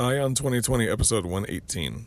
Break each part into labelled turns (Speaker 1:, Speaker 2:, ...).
Speaker 1: Ion 2020, episode 118.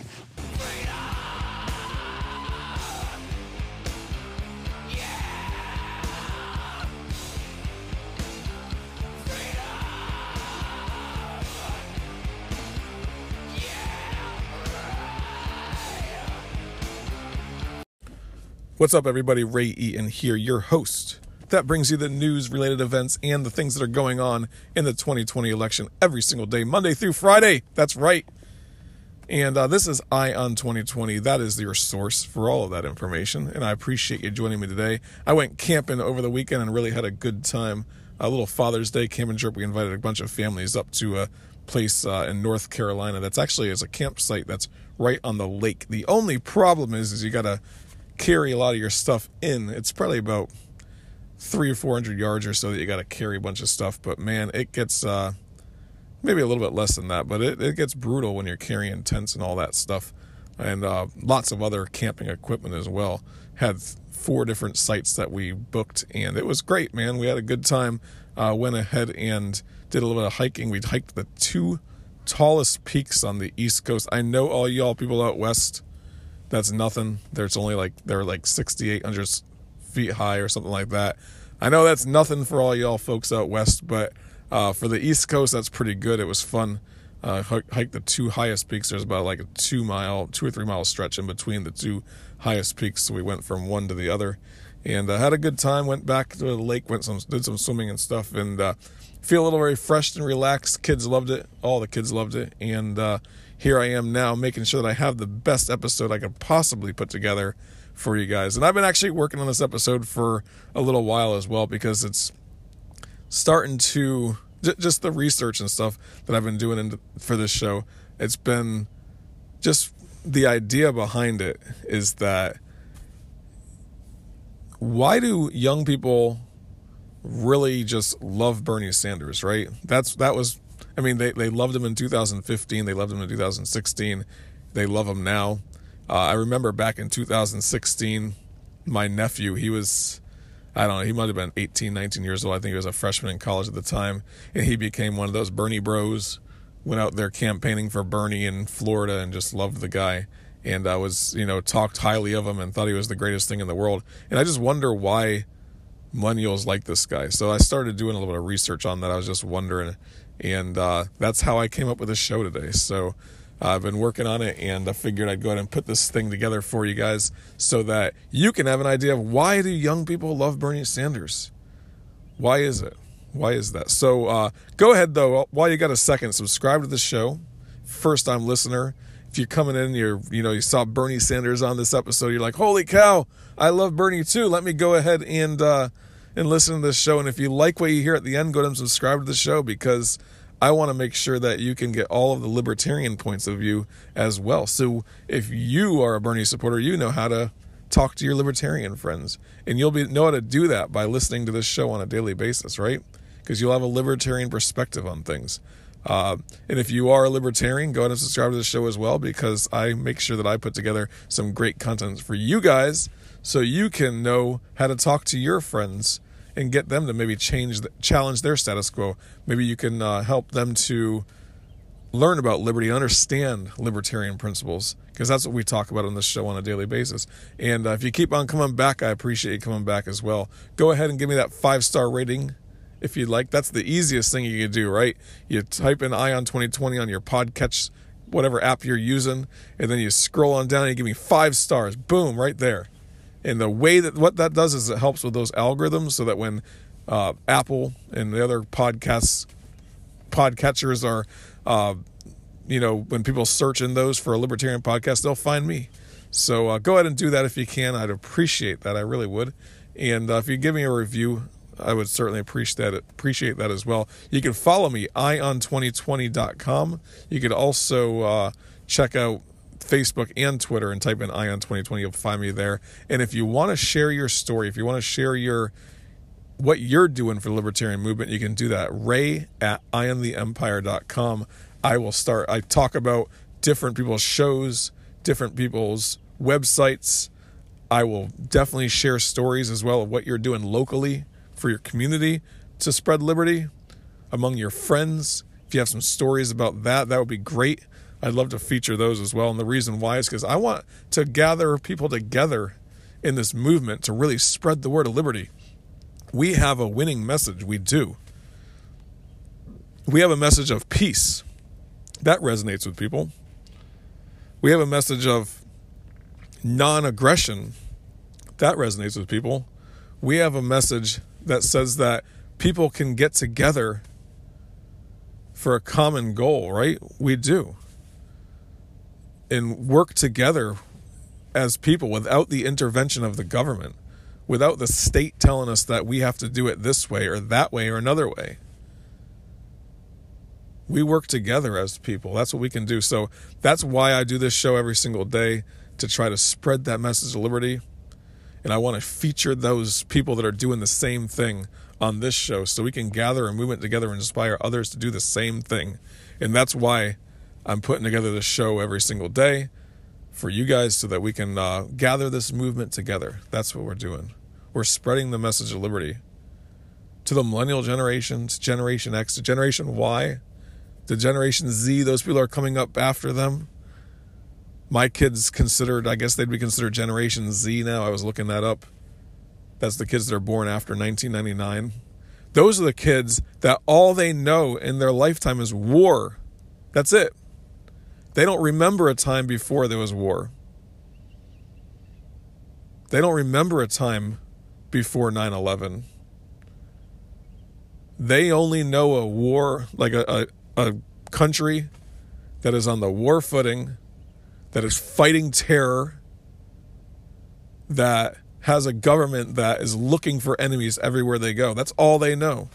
Speaker 1: What's up, everybody? Ray Eaton here, your host. That brings you the news related events and the things that are going on in the 2020 election every single day, Monday through Friday. That's right. And uh, this is Ion 2020. That is your source for all of that information. And I appreciate you joining me today. I went camping over the weekend and really had a good time. A little Father's Day camping trip. We invited a bunch of families up to a place uh, in North Carolina that's actually is a campsite that's right on the lake. The only problem is, is you got to carry a lot of your stuff in. It's probably about three or four hundred yards or so that you got to carry a bunch of stuff. But man, it gets uh, maybe a little bit less than that, but it, it gets brutal when you're carrying tents and all that stuff, and uh, lots of other camping equipment as well. Had four different sites that we booked, and it was great, man. We had a good time. Uh, went ahead and did a little bit of hiking. We hiked the two tallest peaks on the East Coast. I know all y'all people out west that's nothing. There's only like they're like 6,800 feet high or something like that. I know that's nothing for all y'all folks out west, but uh, for the East Coast, that's pretty good. It was fun. Uh, hike the two highest peaks. There's about like a two mile, two or three mile stretch in between the two highest peaks. So we went from one to the other, and uh, had a good time. Went back to the lake, went some, did some swimming and stuff, and uh, feel a little refreshed and relaxed. Kids loved it. All the kids loved it, and uh, here I am now making sure that I have the best episode I could possibly put together for you guys. And I've been actually working on this episode for a little while as well because it's starting to just the research and stuff that I've been doing for this show. It's been just the idea behind it is that why do young people really just love Bernie Sanders, right? That's that was I mean, they, they loved him in 2015. They loved him in 2016. They love him now. Uh, I remember back in 2016, my nephew, he was, I don't know, he might have been 18, 19 years old. I think he was a freshman in college at the time. And he became one of those Bernie bros, went out there campaigning for Bernie in Florida and just loved the guy. And I was, you know, talked highly of him and thought he was the greatest thing in the world. And I just wonder why millennials like this guy. So I started doing a little bit of research on that. I was just wondering and uh, that's how I came up with this show today. So uh, I've been working on it, and I figured I'd go ahead and put this thing together for you guys so that you can have an idea of why do young people love Bernie Sanders? Why is it? Why is that? So uh, go ahead though, while you got a second, subscribe to the show. First time listener. If you're coming in, you're you know you saw Bernie Sanders on this episode, you're like, holy cow, I love Bernie too. Let me go ahead and uh, and listen to this show. And if you like what you hear at the end, go ahead and subscribe to the show because I want to make sure that you can get all of the libertarian points of view as well. So if you are a Bernie supporter, you know how to talk to your libertarian friends, and you'll be know how to do that by listening to this show on a daily basis, right? Because you'll have a libertarian perspective on things. Uh, and if you are a libertarian, go ahead and subscribe to the show as well because I make sure that I put together some great content for you guys so you can know how to talk to your friends and get them to maybe change, challenge their status quo. Maybe you can uh, help them to learn about liberty, understand libertarian principles, because that's what we talk about on this show on a daily basis. And uh, if you keep on coming back, I appreciate you coming back as well. Go ahead and give me that five star rating if you'd like. That's the easiest thing you can do, right? You type in Ion 2020 on your podcatch, whatever app you're using, and then you scroll on down and you give me five stars. Boom, right there. And the way that what that does is it helps with those algorithms so that when uh, Apple and the other podcasts podcatchers are uh, you know when people search in those for a libertarian podcast they'll find me. So uh, go ahead and do that if you can. I'd appreciate that. I really would. And uh, if you give me a review i would certainly appreciate that appreciate that as well. You can follow me ion2020.com you could also uh, check out Facebook and Twitter and type in Ion 2020. You'll find me there. And if you want to share your story, if you want to share your what you're doing for the libertarian movement, you can do that. Ray at iontheempire.com. I will start. I talk about different people's shows, different people's websites. I will definitely share stories as well of what you're doing locally for your community to spread liberty among your friends. If you have some stories about that, that would be great. I'd love to feature those as well. And the reason why is because I want to gather people together in this movement to really spread the word of liberty. We have a winning message. We do. We have a message of peace. That resonates with people. We have a message of non aggression. That resonates with people. We have a message that says that people can get together for a common goal, right? We do and work together as people without the intervention of the government, without the state telling us that we have to do it this way or that way or another way. We work together as people. That's what we can do. So that's why I do this show every single day to try to spread that message of liberty. And I want to feature those people that are doing the same thing on this show so we can gather a movement together and inspire others to do the same thing. And that's why I'm putting together this show every single day for you guys so that we can uh, gather this movement together. That's what we're doing. We're spreading the message of liberty to the millennial generation, to Generation X, to Generation Y, to Generation Z. Those people are coming up after them. My kids considered, I guess they'd be considered Generation Z now. I was looking that up. That's the kids that are born after 1999. Those are the kids that all they know in their lifetime is war. That's it. They don't remember a time before there was war. They don't remember a time before 9 11. They only know a war, like a, a, a, country that is on the war footing, that is fighting terror, that has a government that is looking for enemies everywhere they go. That's all they know.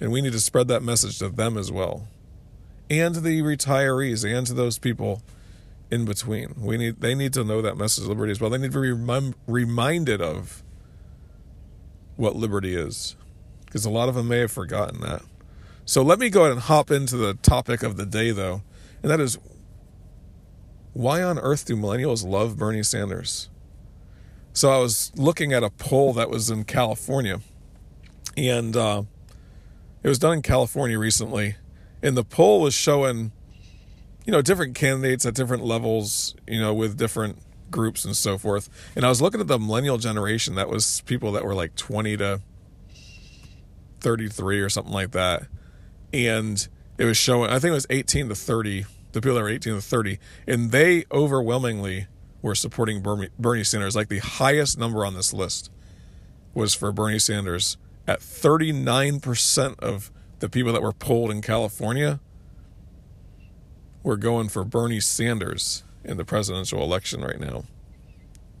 Speaker 1: And we need to spread that message to them as well and the retirees and to those people in between. We need they need to know that message of liberty as well. They need to be rem- reminded of what liberty is because a lot of them may have forgotten that. So let me go ahead and hop into the topic of the day though, and that is why on earth do millennials love Bernie Sanders? So I was looking at a poll that was in California, and uh, it was done in California recently and the poll was showing you know different candidates at different levels you know with different groups and so forth. And i was looking at the millennial generation that was people that were like 20 to 33 or something like that. And it was showing i think it was 18 to 30 the people that were 18 to 30 and they overwhelmingly were supporting bernie, sanders. Like the highest number on this list was for bernie sanders at 39% of the people that were polled in California were going for Bernie Sanders in the presidential election right now.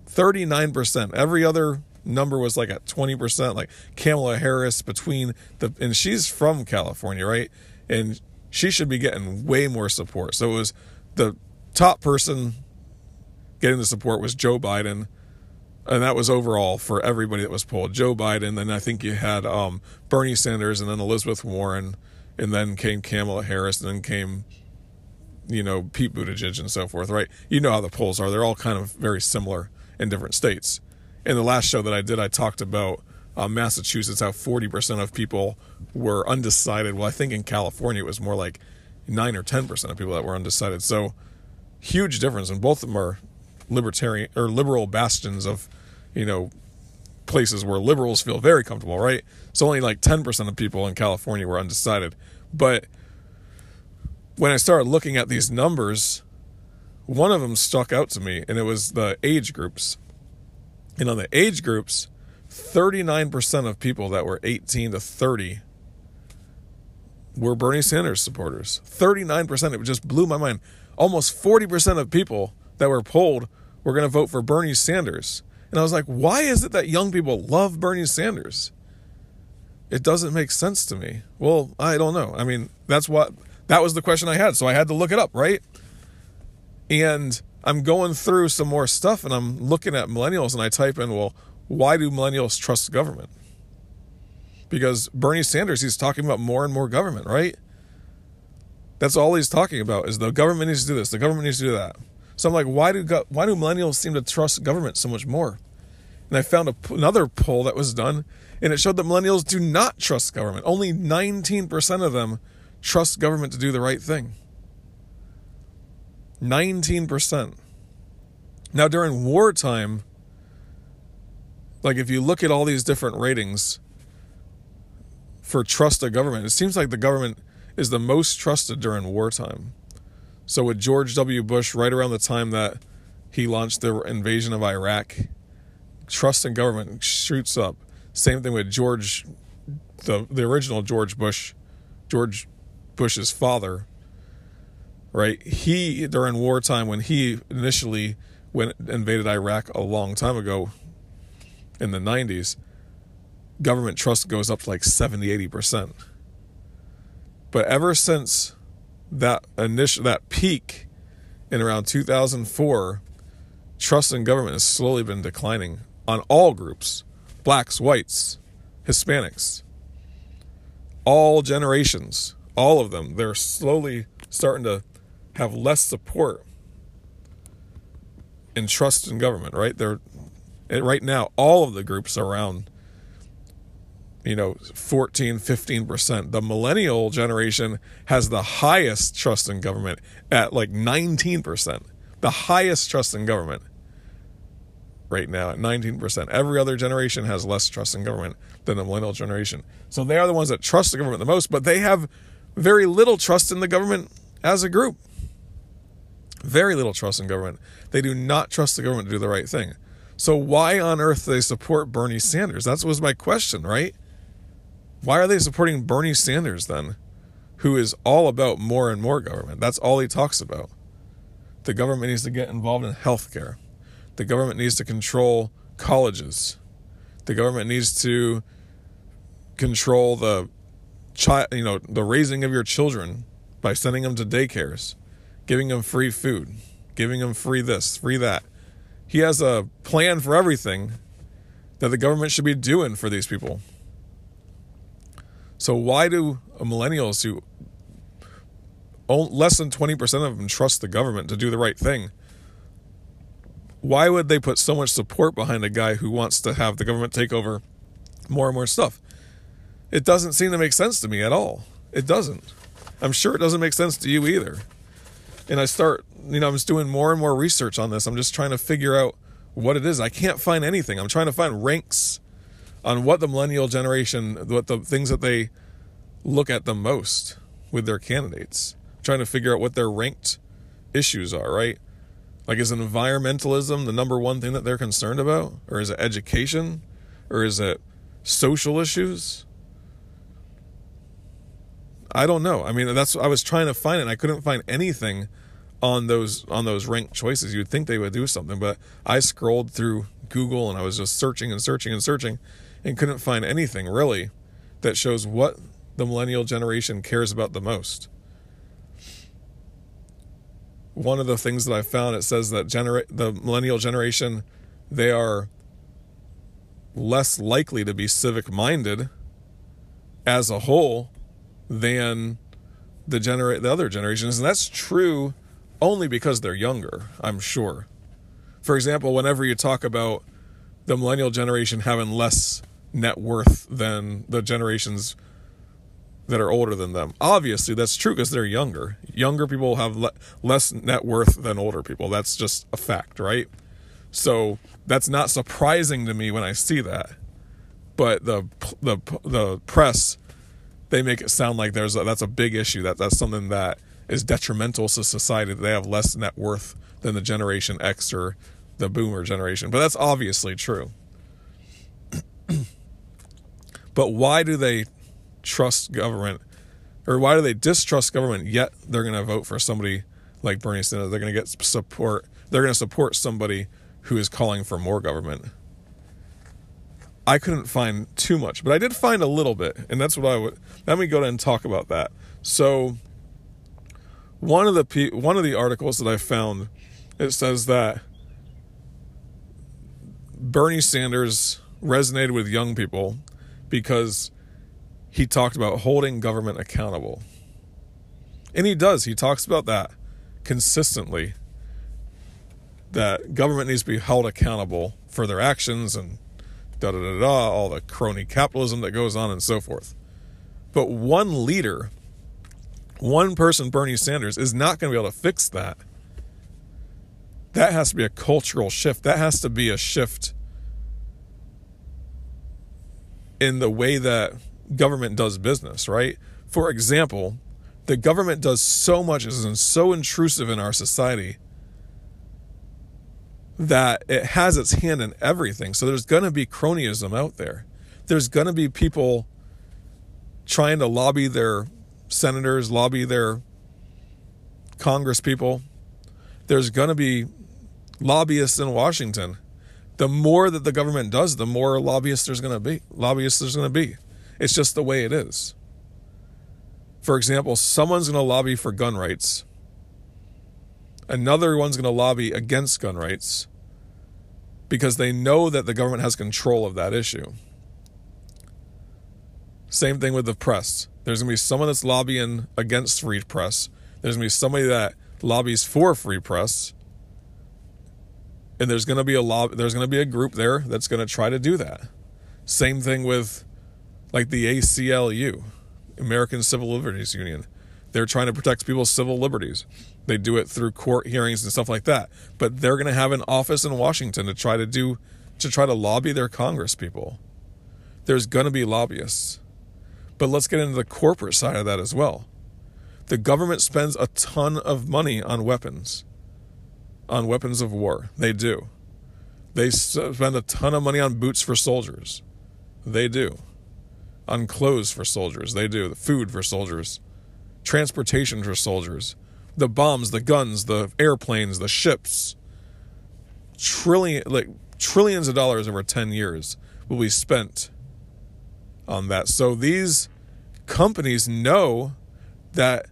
Speaker 1: 39%. Every other number was like at 20%, like Kamala Harris between the, and she's from California, right? And she should be getting way more support. So it was the top person getting the support was Joe Biden and that was overall for everybody that was polled. Joe Biden, then I think you had um, Bernie Sanders, and then Elizabeth Warren, and then came Kamala Harris, and then came, you know, Pete Buttigieg and so forth. Right? You know how the polls are; they're all kind of very similar in different states. In the last show that I did, I talked about uh, Massachusetts, how forty percent of people were undecided. Well, I think in California it was more like nine or ten percent of people that were undecided. So huge difference, and both of them are libertarian or liberal bastions of you know, places where liberals feel very comfortable, right? So only like 10% of people in California were undecided. But when I started looking at these numbers, one of them stuck out to me, and it was the age groups. And on the age groups, 39% of people that were 18 to 30 were Bernie Sanders supporters. 39%. It just blew my mind. Almost 40% of people that were polled were going to vote for Bernie Sanders. And I was like, why is it that young people love Bernie Sanders? It doesn't make sense to me. Well, I don't know. I mean, that's what That was the question I had, so I had to look it up, right? And I'm going through some more stuff and I'm looking at millennials and I type in, well, why do millennials trust government? Because Bernie Sanders, he's talking about more and more government, right? That's all he's talking about is the government needs to do this, the government needs to do that. So I'm like, why do why do millennials seem to trust government so much more? And I found another poll that was done, and it showed that millennials do not trust government. Only 19% of them trust government to do the right thing. 19%. Now, during wartime, like if you look at all these different ratings for trust of government, it seems like the government is the most trusted during wartime. So, with George W. Bush, right around the time that he launched the invasion of Iraq, trust in government shoots up. Same thing with George, the the original George Bush, George Bush's father. Right, he during wartime when he initially went invaded Iraq a long time ago, in the '90s, government trust goes up to like 70, 80 percent. But ever since that initial that peak in around 2004, trust in government has slowly been declining on all groups blacks, whites, Hispanics, all generations, all of them. They're slowly starting to have less support and trust in government, right? They're right now, all of the groups around you know 14 15% the millennial generation has the highest trust in government at like 19% the highest trust in government right now at 19%. Every other generation has less trust in government than the millennial generation. So they are the ones that trust the government the most, but they have very little trust in the government as a group. Very little trust in government. They do not trust the government to do the right thing. So why on earth do they support Bernie Sanders? That was my question, right? Why are they supporting Bernie Sanders then, who is all about more and more government? That's all he talks about. The government needs to get involved in healthcare the government needs to control colleges. The government needs to control the child, you know, the raising of your children by sending them to daycares, giving them free food, giving them free this, free that. He has a plan for everything that the government should be doing for these people. So why do millennials who own less than 20% of them trust the government to do the right thing why would they put so much support behind a guy who wants to have the government take over more and more stuff? It doesn't seem to make sense to me at all. It doesn't. I'm sure it doesn't make sense to you either. And I start, you know, I'm just doing more and more research on this. I'm just trying to figure out what it is. I can't find anything. I'm trying to find ranks on what the millennial generation, what the things that they look at the most with their candidates. Trying to figure out what their ranked issues are, right? Like, is environmentalism the number one thing that they're concerned about? Or is it education? Or is it social issues? I don't know. I mean, that's I was trying to find it. and I couldn't find anything on those on those ranked choices. You'd think they would do something, but I scrolled through Google and I was just searching and searching and searching and couldn't find anything really that shows what the millennial generation cares about the most. One of the things that I found it says that genera- the millennial generation they are less likely to be civic minded as a whole than the generate the other generations and that's true only because they're younger i'm sure. For example whenever you talk about the millennial generation having less net worth than the generations that are older than them. Obviously, that's true because they're younger. Younger people have le- less net worth than older people. That's just a fact, right? So that's not surprising to me when I see that. But the the the press they make it sound like there's a, that's a big issue. That that's something that is detrimental to society. That they have less net worth than the Generation X or the Boomer generation. But that's obviously true. But why do they trust government or why do they distrust government yet they're going to vote for somebody like Bernie Sanders? They're going to get support. They're going to support somebody who is calling for more government. I couldn't find too much, but I did find a little bit, and that's what I would. Let me go ahead and talk about that. So, one of the one of the articles that I found it says that Bernie Sanders resonated with young people because he talked about holding government accountable. And he does. He talks about that consistently that government needs to be held accountable for their actions and da da da da, all the crony capitalism that goes on and so forth. But one leader, one person, Bernie Sanders, is not going to be able to fix that. That has to be a cultural shift. That has to be a shift in the way that government does business, right? For example, the government does so much and so intrusive in our society that it has its hand in everything. So there's going to be cronyism out there. There's going to be people trying to lobby their senators, lobby their Congress people. There's going to be lobbyists in Washington. The more that the government does, the more lobbyists there's going to be. Lobbyists there's going to be. It's just the way it is. For example, someone's going to lobby for gun rights Another one's going to lobby against gun rights because they know that the government has control of that issue. Same thing with the press. There's going to be someone that's lobbying against free press. There's going to be somebody that lobbies for free press. And there's going to be a lob- there's going to be a group there that's going to try to do that. Same thing with like the ACLU, American Civil Liberties Union. They're trying to protect people's civil liberties. They do it through court hearings and stuff like that. But they're going to have an office in Washington to try to do to try to lobby their Congress people. There's going to be lobbyists. But let's get into the corporate side of that as well. The government spends a ton of money on weapons, on weapons of war. They do. They spend a ton of money on boots for soldiers. They do. On clothes for soldiers. They do. The food for soldiers. Transportation for soldiers the bombs, the guns, the airplanes, the ships. Trillion like trillions of dollars over 10 years will be spent on that. So these companies know that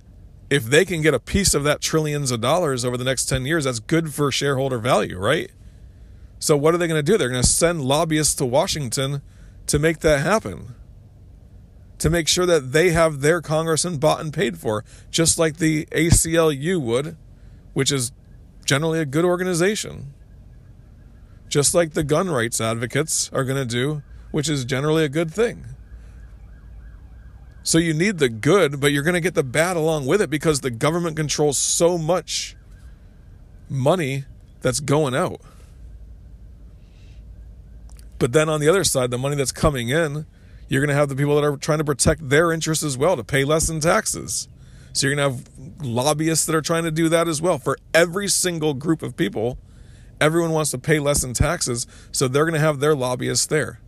Speaker 1: if they can get a piece of that trillions of dollars over the next 10 years, that's good for shareholder value, right? So what are they going to do? They're going to send lobbyists to Washington to make that happen to make sure that they have their congressman bought and paid for, just like the ACLU would, which is generally a good organization. Just like the gun rights advocates are going to do, which is generally a good thing. So you need the good, but you're going to get the bad along with it because the government controls so much money that's going out. But then on the other side, the money that's coming in you're going to have the people that are trying to protect their interests as well to pay less in taxes. So you're going to have lobbyists that are trying to do that as well. For every single group of people, everyone wants to pay less in taxes, so they're going to have their lobbyists there.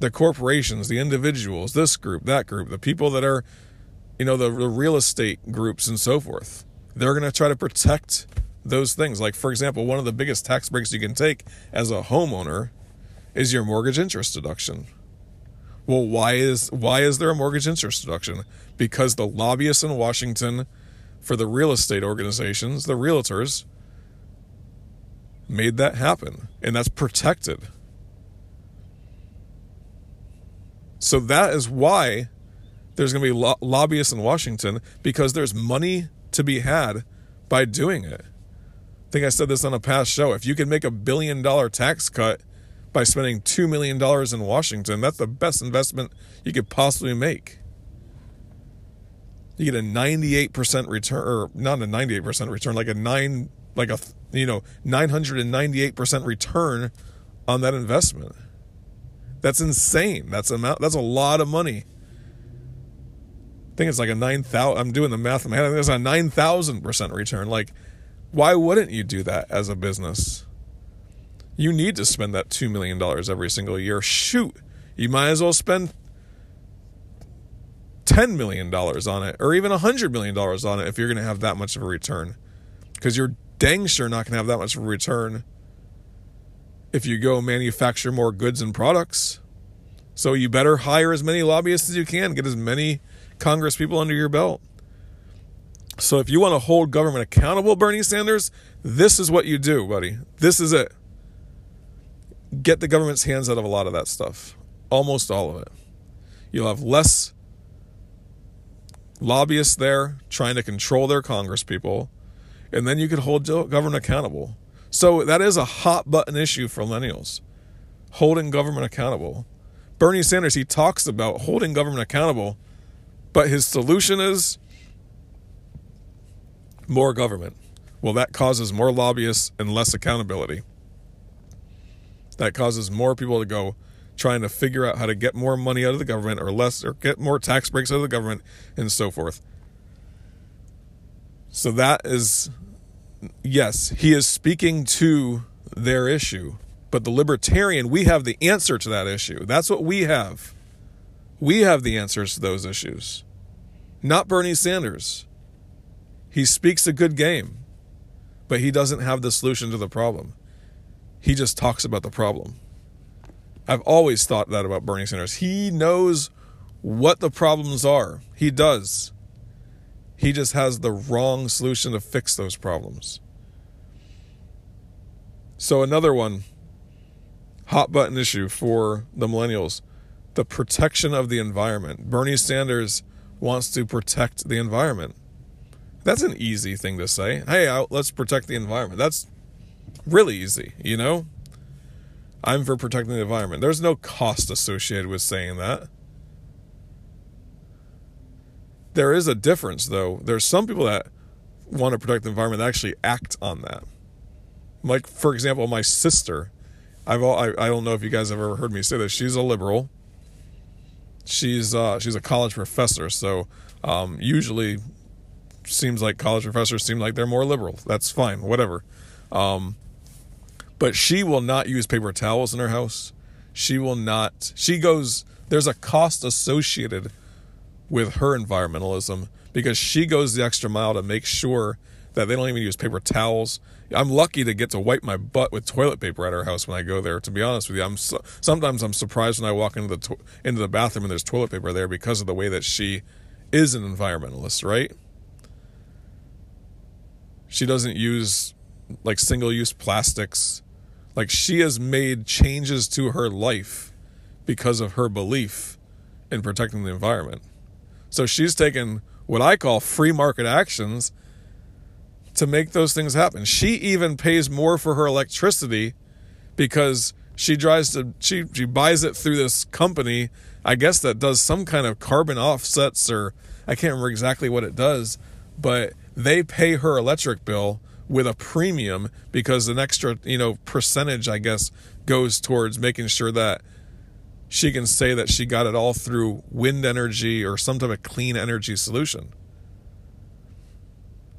Speaker 1: The corporations, the individuals, this group, that group, the people that are, you know, the, the real estate groups and so forth. They're going to try to protect those things. Like, for example, one of the biggest tax breaks you can take as a homeowner is your mortgage interest deduction. Well, why is why is there a mortgage interest deduction? Because the lobbyists in Washington for the real estate organizations, the realtors, made that happen, and that's protected. So that is why there's going to be lo- lobbyists in Washington because there's money to be had by doing it. I think I said this on a past show. If you can make a billion dollar tax cut by spending $2 million in Washington. That's the best investment you could possibly make. You get a 98% return, or not a 98% return, like a nine, like a, you know, 998% return on that investment. That's insane. That's amount, that's a lot of money. I think it's like a 9,000, I'm doing the math in my head. I think it's a 9,000% return. Like, why wouldn't you do that as a business? you need to spend that $2 million every single year. Shoot, you might as well spend $10 million on it or even a $100 million on it if you're going to have that much of a return. Because you're dang sure not going to have that much of a return if you go manufacture more goods and products. So you better hire as many lobbyists as you can, get as many Congress people under your belt. So if you want to hold government accountable, Bernie Sanders, this is what you do, buddy. This is it. Get the government's hands out of a lot of that stuff. Almost all of it. You'll have less lobbyists there trying to control their Congress people, and then you could hold government accountable. So that is a hot button issue for millennials holding government accountable. Bernie Sanders, he talks about holding government accountable, but his solution is more government. Well, that causes more lobbyists and less accountability. That causes more people to go trying to figure out how to get more money out of the government or less or get more tax breaks out of the government and so forth. So that is yes, he is speaking to their issue. But the libertarian, we have the answer to that issue. That's what we have. We have the answers to those issues. Not Bernie Sanders. He speaks a good game, but he doesn't have the solution to the problem. He just talks about the problem. I've always thought that about Bernie Sanders. He knows what the problems are. He does. He just has the wrong solution to fix those problems. So, another one hot button issue for the millennials the protection of the environment. Bernie Sanders wants to protect the environment. That's an easy thing to say. Hey, let's protect the environment. That's really easy, you know? I'm for protecting the environment. There's no cost associated with saying that. There is a difference, though. There's some people that want to protect the environment that actually act on that. Like, for example, my sister. I've all, I, I don't know if you guys have ever heard me say this. She's a liberal. She's uh, she's a college professor, so um, usually seems like college professors seem like they're more liberal. That's fine, whatever. Um, but she will not use paper towels in her house. She will not. She goes. There's a cost associated with her environmentalism because she goes the extra mile to make sure that they don't even use paper towels. I'm lucky to get to wipe my butt with toilet paper at her house when I go there. To be honest with you, I'm so, sometimes I'm surprised when I walk into the to, into the bathroom and there's toilet paper there because of the way that she is an environmentalist, right? She doesn't use like single use plastics. Like she has made changes to her life because of her belief in protecting the environment. So she's taken what I call free market actions to make those things happen. She even pays more for her electricity because she drives to she she buys it through this company, I guess that does some kind of carbon offsets or I can't remember exactly what it does, but they pay her electric bill with a premium because an extra, you know, percentage, I guess, goes towards making sure that she can say that she got it all through wind energy or some type of clean energy solution.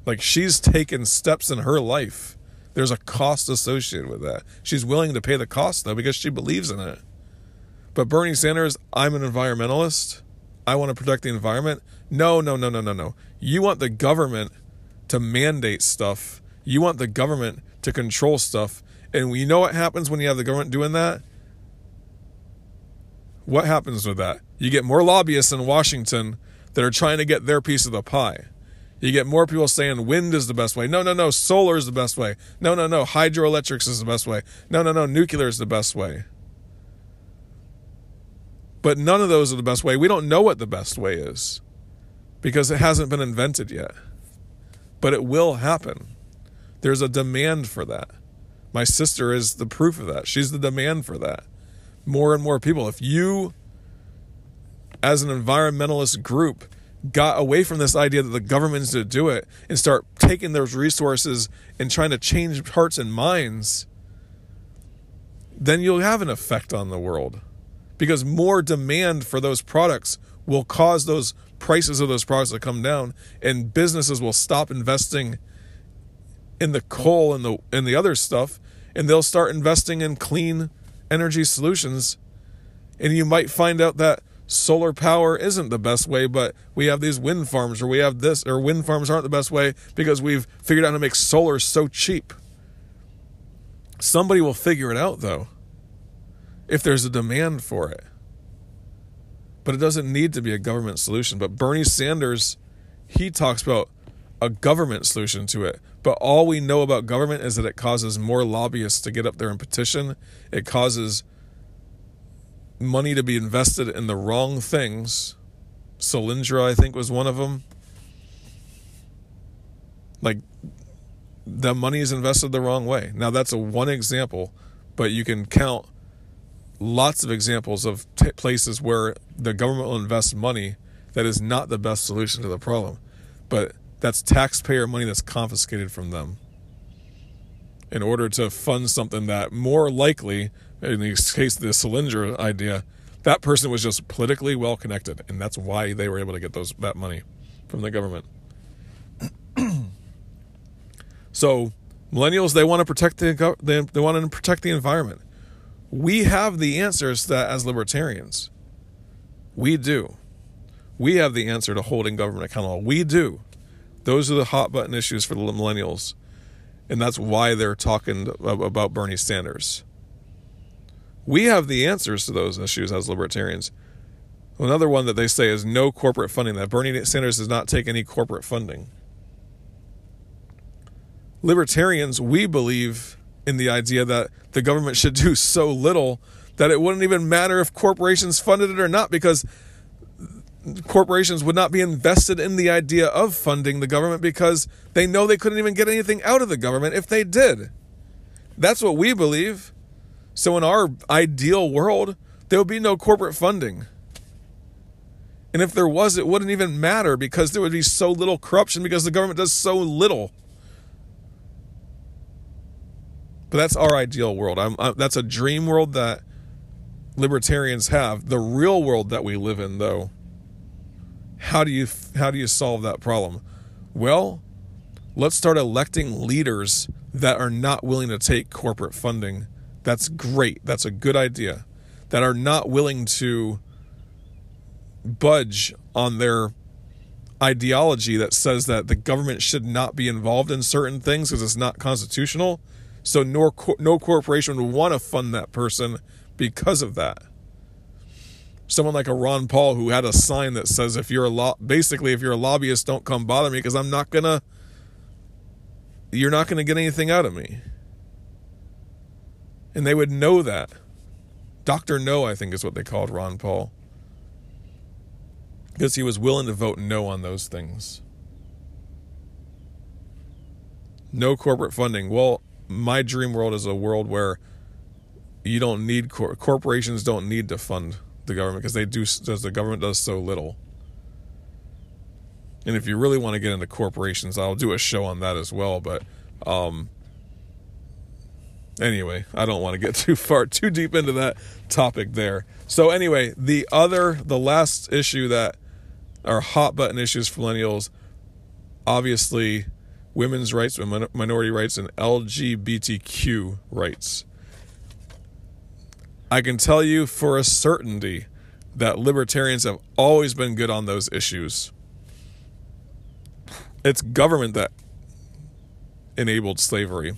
Speaker 1: Like she's taken steps in her life. There's a cost associated with that. She's willing to pay the cost though because she believes in it. But Bernie Sanders, I'm an environmentalist. I want to protect the environment. No, no, no, no, no, no. You want the government to mandate stuff you want the government to control stuff. And you know what happens when you have the government doing that? What happens with that? You get more lobbyists in Washington that are trying to get their piece of the pie. You get more people saying wind is the best way. No, no, no, solar is the best way. No, no, no, hydroelectrics is the best way. No, no, no, nuclear is the best way. But none of those are the best way. We don't know what the best way is because it hasn't been invented yet. But it will happen. There's a demand for that. My sister is the proof of that. She's the demand for that. More and more people. If you, as an environmentalist group, got away from this idea that the government to do it and start taking those resources and trying to change hearts and minds, then you'll have an effect on the world. Because more demand for those products will cause those prices of those products to come down, and businesses will stop investing in the coal and the and the other stuff, and they'll start investing in clean energy solutions. And you might find out that solar power isn't the best way, but we have these wind farms, or we have this, or wind farms aren't the best way because we've figured out how to make solar so cheap. Somebody will figure it out, though, if there's a demand for it. But it doesn't need to be a government solution. But Bernie Sanders, he talks about a government solution to it. But all we know about government is that it causes more lobbyists to get up there and petition. It causes money to be invested in the wrong things. Solyndra, I think, was one of them. Like, the money is invested the wrong way. Now, that's a one example, but you can count lots of examples of t- places where the government will invest money that is not the best solution to the problem. But that's taxpayer money that's confiscated from them in order to fund something that more likely, in the case, of the Solyndra idea, that person was just politically well connected, and that's why they were able to get those that money from the government. so, millennials they want to protect the they, they want to protect the environment. We have the answers that as libertarians. We do. We have the answer to holding government accountable. We do. Those are the hot button issues for the millennials. And that's why they're talking about Bernie Sanders. We have the answers to those issues as libertarians. Another one that they say is no corporate funding, that Bernie Sanders does not take any corporate funding. Libertarians, we believe in the idea that the government should do so little that it wouldn't even matter if corporations funded it or not because corporations would not be invested in the idea of funding the government because they know they couldn't even get anything out of the government if they did. That's what we believe. So, in our ideal world, there would be no corporate funding. And if there was, it wouldn't even matter because there would be so little corruption because the government does so little. But that's our ideal world. I'm, I'm, that's a dream world that libertarians have. The real world that we live in, though, how do you how do you solve that problem? Well, let's start electing leaders that are not willing to take corporate funding. That's great. That's a good idea. That are not willing to budge on their ideology that says that the government should not be involved in certain things because it's not constitutional so no, no corporation would want to fund that person because of that. Someone like a Ron Paul who had a sign that says, "If you're a lo- basically if you're a lobbyist, don't come bother me because I'm not gonna. You're not gonna get anything out of me." And they would know that. Doctor No, I think is what they called Ron Paul, because he was willing to vote no on those things. No corporate funding. Well, my dream world is a world where you don't need cor- corporations don't need to fund the government because they do does the government does so little. And if you really want to get into corporations, I'll do a show on that as well. But um, anyway, I don't want to get too far too deep into that topic there. So anyway, the other the last issue that are hot button issues for millennials, obviously women's rights, minority rights, and LGBTQ rights. I can tell you for a certainty that libertarians have always been good on those issues. It's government that enabled slavery,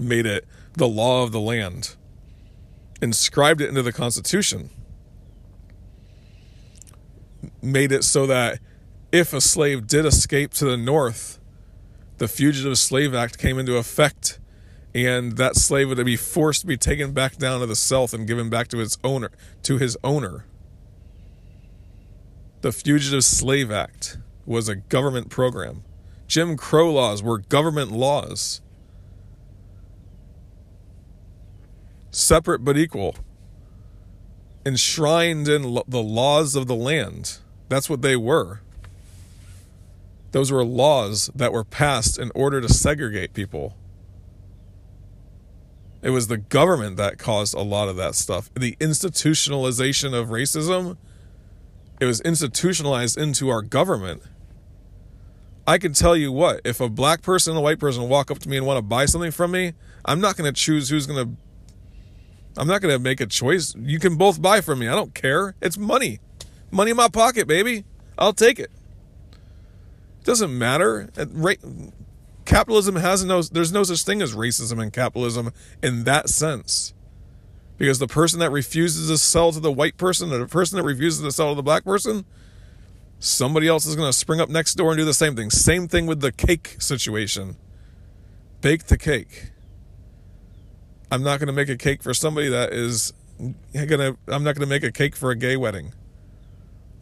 Speaker 1: made it the law of the land, inscribed it into the Constitution, made it so that if a slave did escape to the North, the Fugitive Slave Act came into effect, and that slave would be forced to be taken back down to the South and given back to its owner, to his owner. The Fugitive Slave Act was a government program. Jim Crow laws were government laws. Separate but equal. Enshrined in the laws of the land. That's what they were. Those were laws that were passed in order to segregate people. It was the government that caused a lot of that stuff. The institutionalization of racism, it was institutionalized into our government. I can tell you what, if a black person and a white person walk up to me and want to buy something from me, I'm not going to choose who's going to I'm not going to make a choice. You can both buy from me. I don't care. It's money. Money in my pocket, baby. I'll take it. It doesn't matter. Capitalism has no. There's no such thing as racism in capitalism in that sense, because the person that refuses to sell to the white person, or the person that refuses to sell to the black person, somebody else is going to spring up next door and do the same thing. Same thing with the cake situation. Bake the cake. I'm not going to make a cake for somebody that is going to I'm not going to make a cake for a gay wedding.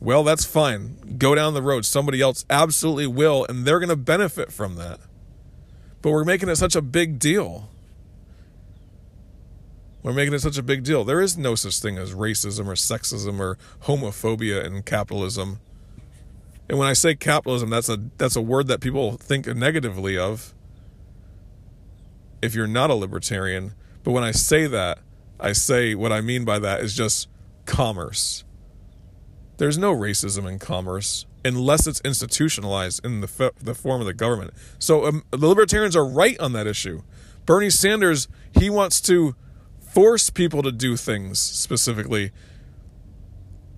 Speaker 1: Well, that's fine. Go down the road. Somebody else absolutely will and they're going to benefit from that. But we're making it such a big deal. We're making it such a big deal. There is no such thing as racism or sexism or homophobia in capitalism. And when I say capitalism, that's a that's a word that people think negatively of if you're not a libertarian. But when I say that, I say what I mean by that is just commerce. There's no racism in commerce unless it's institutionalized in the the form of the government. So um, the libertarians are right on that issue. Bernie Sanders, he wants to force people to do things specifically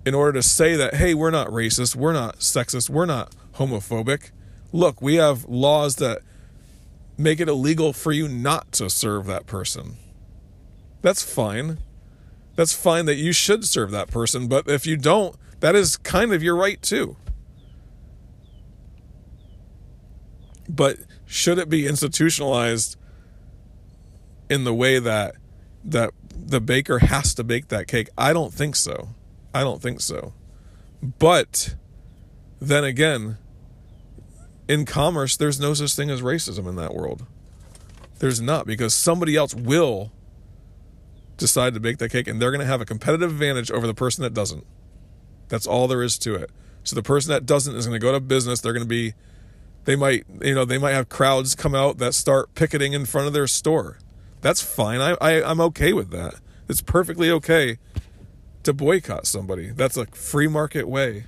Speaker 1: in order to say that, hey, we're not racist, we're not sexist, we're not homophobic. Look, we have laws that make it illegal for you not to serve that person. That's fine. That's fine that you should serve that person, but if you don't, that is kind of your right too. But should it be institutionalized in the way that that the baker has to bake that cake. I don't think so. I don't think so. But then again, in commerce, there's no such thing as racism in that world. There's not because somebody else will decide to bake that cake and they're going to have a competitive advantage over the person that doesn't. That's all there is to it. So the person that doesn't is going to go to business. They're going to be, they might, you know, they might have crowds come out that start picketing in front of their store. That's fine. I, I I'm okay with that. It's perfectly okay to boycott somebody. That's a free market way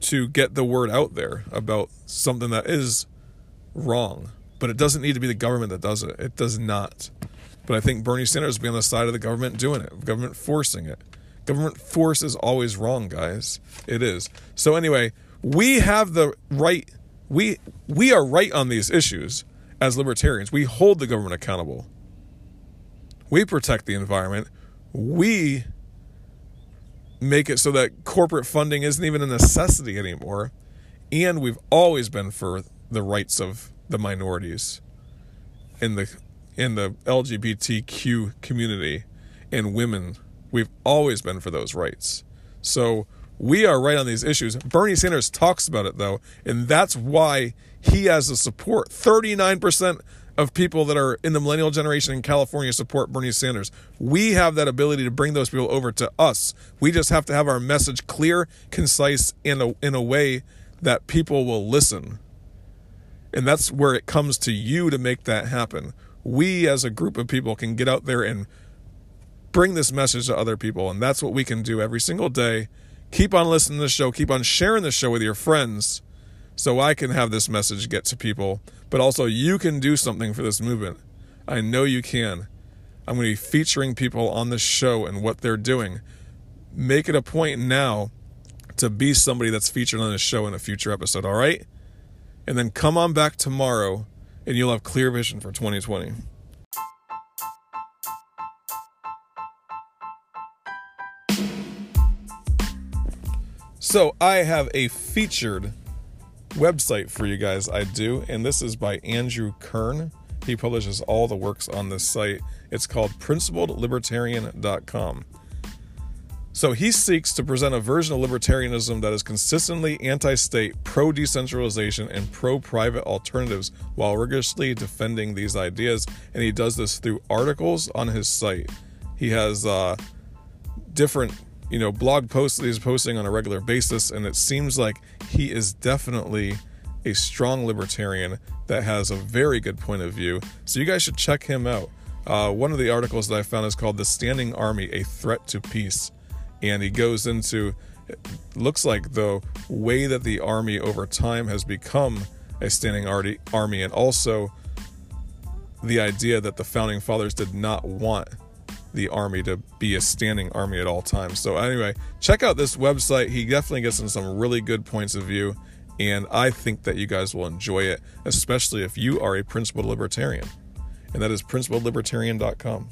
Speaker 1: to get the word out there about something that is wrong. But it doesn't need to be the government that does it. It does not. But I think Bernie Sanders be on the side of the government doing it, government forcing it. Government force is always wrong, guys. It is. So anyway, we have the right we we are right on these issues as libertarians, we hold the government accountable. We protect the environment. We make it so that corporate funding isn't even a necessity anymore. And we've always been for the rights of the minorities in the in the LGBTQ community and women. We've always been for those rights. So we are right on these issues. Bernie Sanders talks about it though, and that's why he has the support. 39% of people that are in the millennial generation in California support Bernie Sanders. We have that ability to bring those people over to us. We just have to have our message clear, concise, in a, in a way that people will listen. And that's where it comes to you to make that happen. We, as a group of people, can get out there and bring this message to other people. And that's what we can do every single day. Keep on listening to the show, keep on sharing the show with your friends so I can have this message get to people, but also you can do something for this movement. I know you can. I'm going to be featuring people on this show and what they're doing. Make it a point now to be somebody that's featured on this show in a future episode, all right? And then come on back tomorrow and you'll have clear vision for 2020. So, I have a featured website for you guys, I do, and this is by Andrew Kern. He publishes all the works on this site. It's called principledlibertarian.com. So he seeks to present a version of libertarianism that is consistently anti state, pro decentralization, and pro private alternatives while rigorously defending these ideas. And he does this through articles on his site. He has uh, different you know blog posts that he's posting on a regular basis and it seems like he is definitely a strong libertarian that has a very good point of view. So you guys should check him out. Uh, one of the articles that i found is called the standing army a threat to peace. And he goes into looks like the way that the army over time has become a standing army and also the idea that the founding fathers did not want the army to be a standing army at all times. So, anyway, check out this website. He definitely gets in some really good points of view, and I think that you guys will enjoy it, especially if you are a principled libertarian. And that is principledlibertarian.com.